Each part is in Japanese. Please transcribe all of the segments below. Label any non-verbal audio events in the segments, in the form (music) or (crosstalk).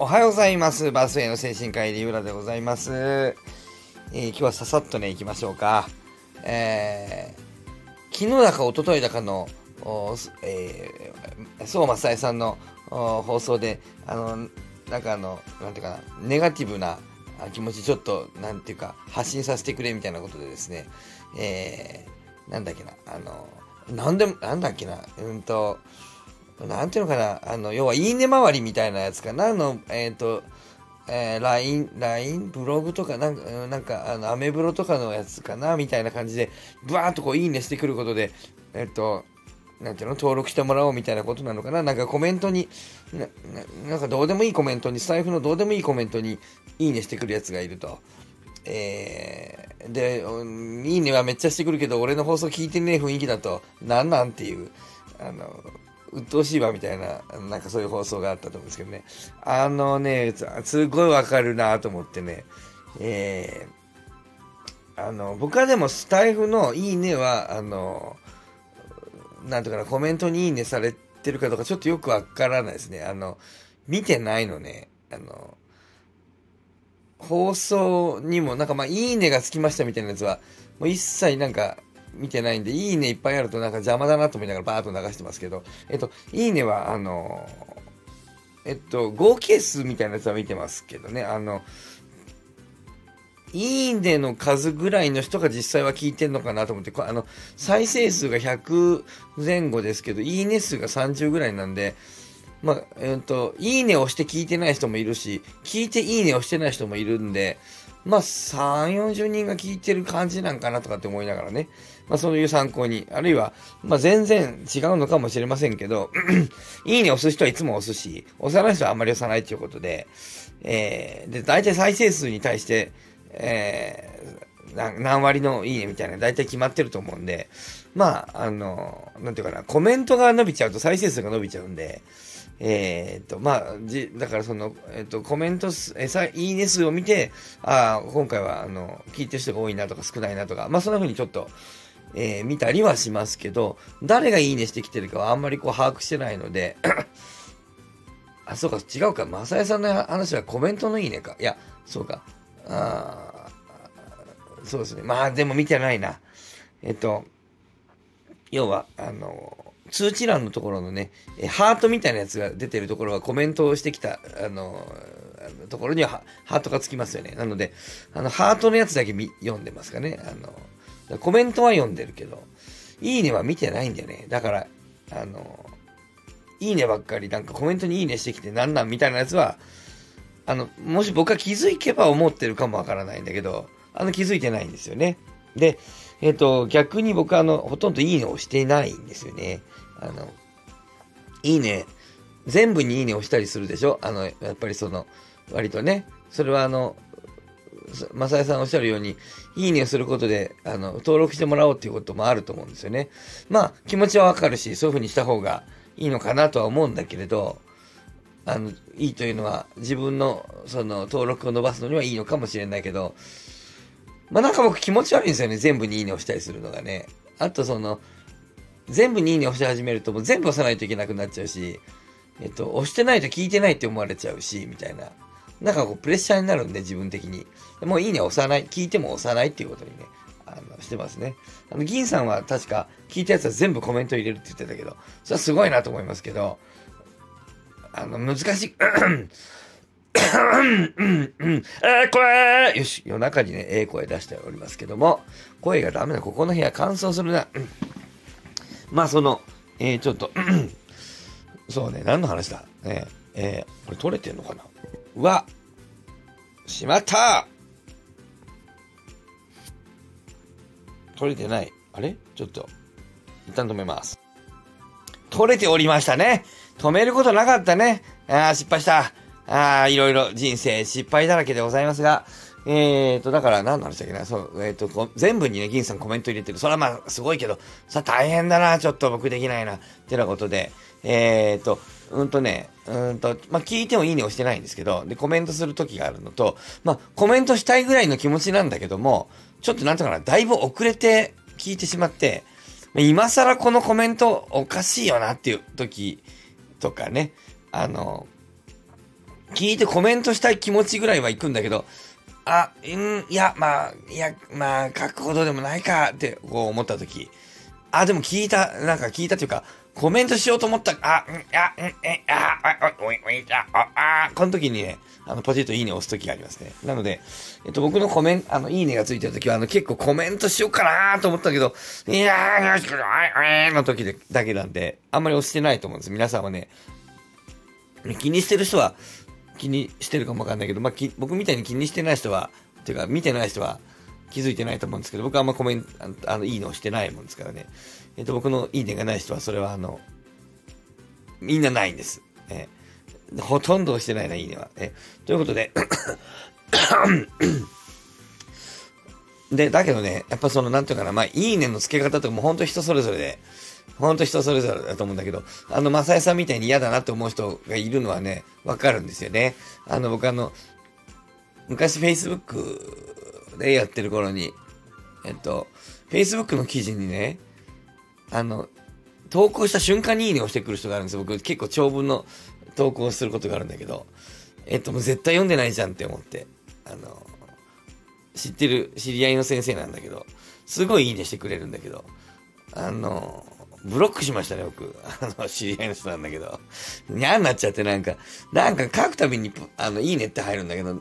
おはようございます。バスへの精神科医リウラでございます。えー今日はささっとね、行きましょうか。えー昨日だか一昨日だかの、おすえー、相馬さえさんの放送で、あの、なんかあの、なんていうかな、ネガティブな気持ちちょっと、なんていうか、発信させてくれみたいなことでですね、えー、なんだっけな、あの、なんでも、なんだっけな、うんと、なんていうのかな、あの、要は、いいね周りみたいなやつかな、あの、えっ、と、えー、LINE、LINE、ブログとか、なんか、なんか、あの、アメブロとかのやつかな、みたいな感じで、ブワーっとこう、いいねしてくることで、えっ、と、なんていうの、登録してもらおうみたいなことなのかな、なんかコメントに、な、なんかどうでもいいコメントに、スタイフのどうでもいいコメントに、いいねしてくるやつがいると。えー、で、いいねはめっちゃしてくるけど、俺の放送聞いてねえ雰囲気だと、なんなんっていう、あの、鬱陶しいわみたいな、なんかそういう放送があったと思うんですけどね。あのね、すごいわかるなと思ってね。えー、あの、僕はでもスタイフのいいねは、あの、なんとかな、コメントにいいねされてるかどうかちょっとよくわからないですね。あの、見てないのね。あの、放送にも、なんかまあ、いいねがつきましたみたいなやつは、もう一切なんか見てないんで、いいねいっぱいあるとなんか邪魔だなと思いながらバーッと流してますけど、えっと、いいねは、あの、えっと、合計数みたいなやつは見てますけどね、あの、いいねの数ぐらいの人が実際は聞いてんのかなと思って、あの、再生数が100前後ですけど、いいね数が30ぐらいなんで、まあ、えっ、と、いいねをして聞いてない人もいるし、聞いていいねをしてない人もいるんで、まあ、3、40人が聞いてる感じなんかなとかって思いながらね、まあ、そういう参考に、あるいは、まあ、全然違うのかもしれませんけど、(clears throat) いいね押す人はいつも押すし、押さない人はあんまり押さないということで、えー、で、大体再生数に対して、えー、何割のいいねみたいな大体決まってると思うんで、まあ、あの、なんていうかな、コメントが伸びちゃうと再生数が伸びちゃうんで、えーと、まあ、じ、だからその、えーっと、コメント数、えさ、いいね数を見て、ああ、今回は、あの、聞いてる人が多いなとか少ないなとか、まあ、そんな風にちょっと、えー見たりはしますけど、誰がいいねしてきてるかはあんまりこう把握してないので、(coughs) あ、そうか、違うか、まさやさんの話はコメントのいいねか。いや、そうか。あーそうですね。まあ、でも見てないな。えっと、要は、あの、通知欄のところのね、ハートみたいなやつが出てるところはコメントをしてきた、あの、ところにはハートがつきますよね。なので、あの、ハートのやつだけ読んでますかね。あの、コメントは読んでるけど、いいねは見てないんだよね。だから、あの、いいねばっかり、なんかコメントにいいねしてきてなんなんみたいなやつは、あの、もし僕が気づけば思ってるかもわからないんだけど、あの気づいてないんですよね。で、えっ、と、逆に僕はあの、ほとんどいいねをしてないんですよね。あの、いいね、全部にいいねをしたりするでしょ？あの、やっぱりその、割とね、それはあの、まさやさんおっしゃるように、いいねをすることで、あの、登録してもらおうっていうこともあると思うんですよね。まあ、気持ちはわかるし、そういうふうにした方がいいのかなとは思うんだけれど、あの、いいというのは、自分の、その、登録を伸ばすのにはいいのかもしれないけど、まあなんか僕気持ち悪いんですよね。全部にいいねをしたりするのがね。あとその、全部にいいねをし始めるともう全部押さないといけなくなっちゃうし、えっと、押してないと聞いてないって思われちゃうし、みたいな。なんかこうプレッシャーになるんで自分的に。もういいね押さない。聞いても押さないっていうことにね、あの、してますね。あの、銀さんは確か聞いたやつは全部コメント入れるって言ってたけど、それはすごいなと思いますけど、あの、難しい。うんうん、えー、声よし、夜中にね、ええ声出しておりますけども、声がダメだ、ここの部屋乾燥するな。まあ、その、えー、ちょっと、そうね、何の話だ？ねえー、これ取れてんのかな？うわしまった取れてない。あれ？ちょっと、一旦止めます。取れておりましたね。止めることなかったね。ああ、失敗した。ああ、いろいろ人生失敗だらけでございますが、えーと、だから何の話だっけな、そう、えーと、全部にね、銀さんコメント入れてる。それはまあ、すごいけど、さ、大変だな、ちょっと僕できないな、ってなことで、えーと、うんとね、うんと、まあ、聞いてもいいねをしてないんですけど、で、コメントする時があるのと、まあ、コメントしたいぐらいの気持ちなんだけども、ちょっとなんとかな、だいぶ遅れて聞いてしまって、今更このコメントおかしいよなっていう時とかね、あの、聞いてコメントしたい気持ちぐらいは行くんだけど、あ、うん、いや、まあ、いや、まあ、書くほどでもないかってこう思った時、あ、でも聞いた、なんか聞いたというか、コメントしようと思った、あ、ん、あ、ん、え、あ、あ、おい、おい、あ、あ、この時にね、あの、ポチッといいねを押す時がありますね。なので、えっと、僕のコメント、あの、いいねがついてる時は、あの、結構コメントしようかなと思ったけど、いやー、よしくない、の時で、だけなんで、あんまり押してないと思うんです。皆さんはね、気にしてる人は、気にしてるかもわかんないけど、まあ、僕みたいに気にしてない人は、っていうか、見てない人は気づいてないと思うんですけど、僕はあんまコメント、あの、いいのをしてないもんですからね。えっ、と、僕のいいねがない人は、それはあの、みんなないんです。えー、ほとんどしてないな、いいねは。えー、ということで (coughs) で、だけどね、やっぱその、なんていうかな、まあ、いいねの付け方とかも本当人それぞれで、ほんと人それぞれだと思うんだけど、あの、マサイさんみたいに嫌だなって思う人がいるのはね、わかるんですよね。あの、僕あの、昔 Facebook でやってる頃に、えっと、Facebook の記事にね、あの、投稿した瞬間にいいねをしてくる人があるんですよ。僕結構長文の投稿をすることがあるんだけど、えっと、もう絶対読んでないじゃんって思って、あの、知ってる知り合いの先生なんだけど、すごいいいねしてくれるんだけど、あの、ブロックしましたね、僕。あの、知り合いの人なんだけど。嫌になっちゃってなんか、なんか書くたびに、あの、いいねって入るんだけど、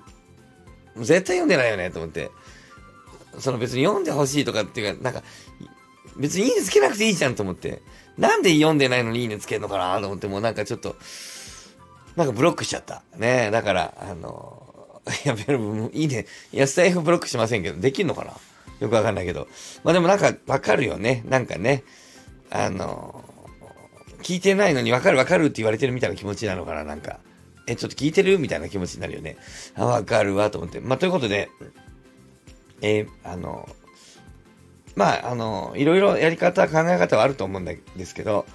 絶対読んでないよね、と思って。その別に読んでほしいとかっていうか、なんか、別にいいねつけなくていいじゃんと思って。なんで読んでないのにいいねつけんのかなと思って、もうなんかちょっと、なんかブロックしちゃった。ねだから、あの、やべえ、いいね。いや、スタイフブロックしませんけど、できんのかな？よくわかんないけど。まあでもなんかわかるよね。なんかね。あの、聞いてないのにわかるわかるって言われてるみたいな気持ちなのかな、なんか。え、ちょっと聞いてる？みたいな気持ちになるよね。あ、わかるわ、と思って。まあ、ということで、え、あの、まあ、あの、いろいろやり方、考え方はあると思うんですけど、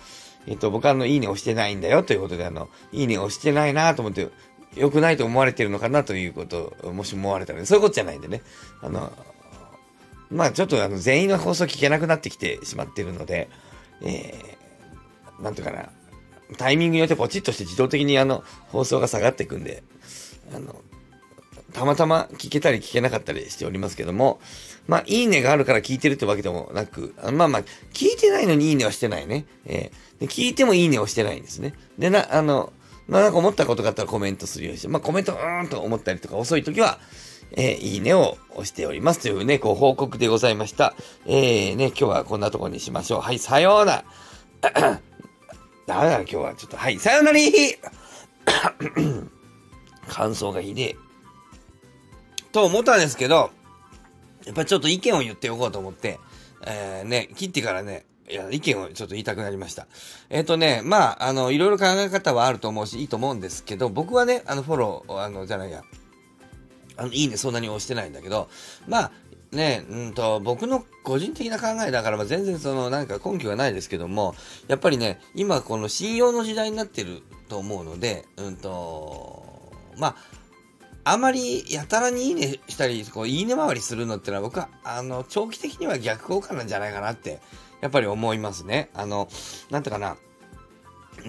えっと、僕はあの、いいね押してないんだよということで、あの、いいね押してないなと思って、良くないと思われてるのかなということを、もし思われたら、そういうことじゃないんでね。あの、まあ、ちょっとあの、全員の放送聞けなくなってきてしまってるので、えー、なんとかな、タイミングによってポチッとして自動的にあの、放送が下がっていくんで、あの、たまたま聞けたり聞けなかったりしておりますけども、まあ、いいねがあるから聞いてるってわけでもなく、まあまあ、聞いてないのにいいねはしてないね。えー、で聞いてもいいねをしてないんですね。で、な、あの、まあなんか思ったことがあったらコメントするようにして、まあコメントうーんと思ったりとか遅い時は、えー、いいねを押しておりますというね、ご報告でございました。えー、ね、今日はこんなとこにしましょう。はい、さようなら。(coughs) ダメだ、今日はちょっと、はい、さようなら (coughs) 感想がひでえ。と思ったんですけど、やっぱちょっと意見を言っておこうと思って、えー、ね、切ってからね、いや、意見をちょっと言いたくなりました。えっ、ー、とね、まあ、あの、いろいろ考え方はあると思うし、いいと思うんですけど、僕はね、あの、フォロー、あの、じゃないや、あの、いいね、そんなに押してないんだけど、まあ、ね、うんと、僕の個人的な考えだから、まあ、全然その、なんか根拠がないですけども、やっぱりね、今この信用の時代になってると思うので、うんと、まあ、あまりやたらにいいねしたり、こう、いいね回りするのってのは僕は、あの、長期的には逆効果なんじゃないかなって、やっぱり思いますね。あの、なんてかな、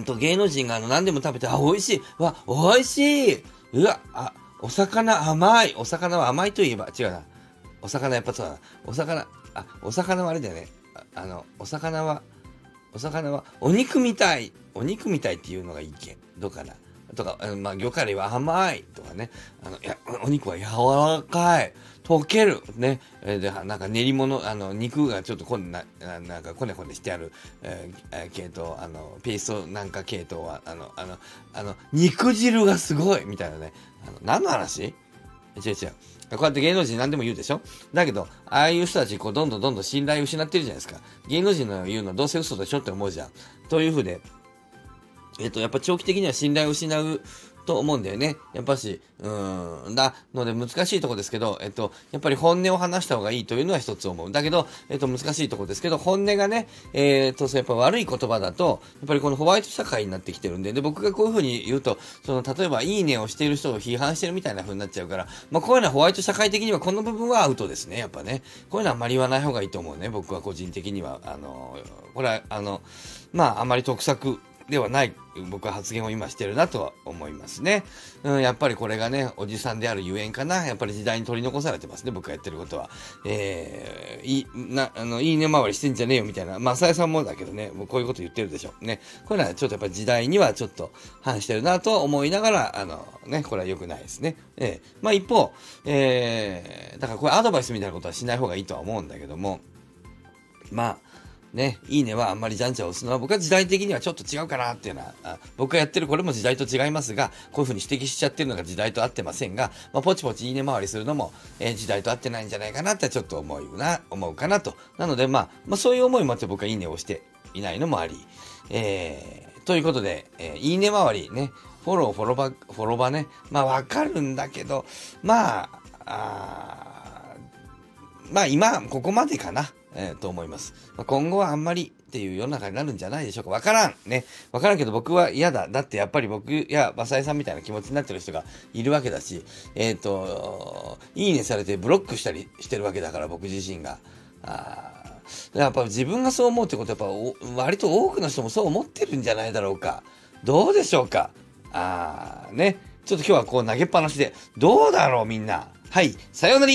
と、芸能人があの、何でも食べて、あ、美味しいわ、美味しいうわ、あ、お魚甘い。お魚は甘いといえば、違うな。お魚やっぱそうだな。お魚、あ、お魚はあれだよね。ああの、お魚は、お魚はお肉みたい。お肉みたいっていうのがいいけどうかな。とか、まあ、魚介類は甘いとかね。あの、や、お肉は柔らかい。溶ける。ね。えで、なんか練り物、あの、肉がちょっとこんな、なんかこねこねしてある、えー、系統、あの、ペーストなんか系統は、あの、あの、あの、肉汁がすごいみたいなね。あの何の話？違う違う。こうやって芸能人何でも言うでしょ？だけど、ああいう人たち、こう、どんどんどんどん信頼を失ってるじゃないですか。芸能人の言うのはどうせ嘘でしょって思うじゃん。というふうで、えっと、やっぱ長期的には信頼を失うと思うんだよね。やっぱし、うん、だので難しいとこですけど、えっと、やっぱり本音を話した方がいいというのは一つ思う。だけど、えっと、難しいとこですけど、本音がね、えー、っと、やっぱ悪い言葉だと、やっぱりこのホワイト社会になってきてるんで、で、僕がこういうふうに言うと、その、例えば、いいねをしている人を批判してるみたいな風になっちゃうから、まあ、こういうのはホワイト社会的にはこの部分はアウトですね、やっぱね。こういうのはあんまり言わない方がいいと思うね、僕は個人的には。あの、これは、あの、まあ、あまり得策ではない僕は発言を今してるなとは思いますね。うん、やっぱりこれがね、おじさんであるゆえんかな。やっぱり時代に取り残されてますね、僕がやってることは。えー、いい、な、あの、いいね回りしてんじゃねえよみたいな。まあ、さやさんもだけどね、もうこういうこと言ってるでしょ。ね。これはちょっとやっぱり時代にはちょっと反してるなと思いながら、あの、ね、これは良くないですね。えー、まあ一方、えー、だからこれアドバイスみたいなことはしない方がいいとは思うんだけども、まあ、ね、いいねはあんまりじゃんじゃん押すのは僕は時代的にはちょっと違うかなっていうのは、僕がやってるこれも時代と違いますが、こういうふうに指摘しちゃってるのが時代と合ってませんが、まあ、ポチポチいいね回りするのも、えー、時代と合ってないんじゃないかなってちょっと思うな、思うかなと。なので、まあ、まあ、そういう思いもあって僕はいいねを押していないのもあり、えー、ということで、えー、いいね回りね、フォロー、フォロバ、フォロバね、まあわかるんだけど、まあ、あまあ今、ここまでかな。えー、と思います。まあ、今後はあんまりっていう世の中になるんじゃないでしょうか。わからん。ね。わからんけど僕は嫌だ。だってやっぱり僕やバサイさんみたいな気持ちになってる人がいるわけだし、えっ、ー、と、いいねされてブロックしたりしてるわけだから僕自身が。あやっぱ自分がそう思うってことはやっぱ割と多くの人もそう思ってるんじゃないだろうか。どうでしょうか。あーね。ちょっと今日はこう投げっぱなしで、どうだろうみんな。はい。さようなら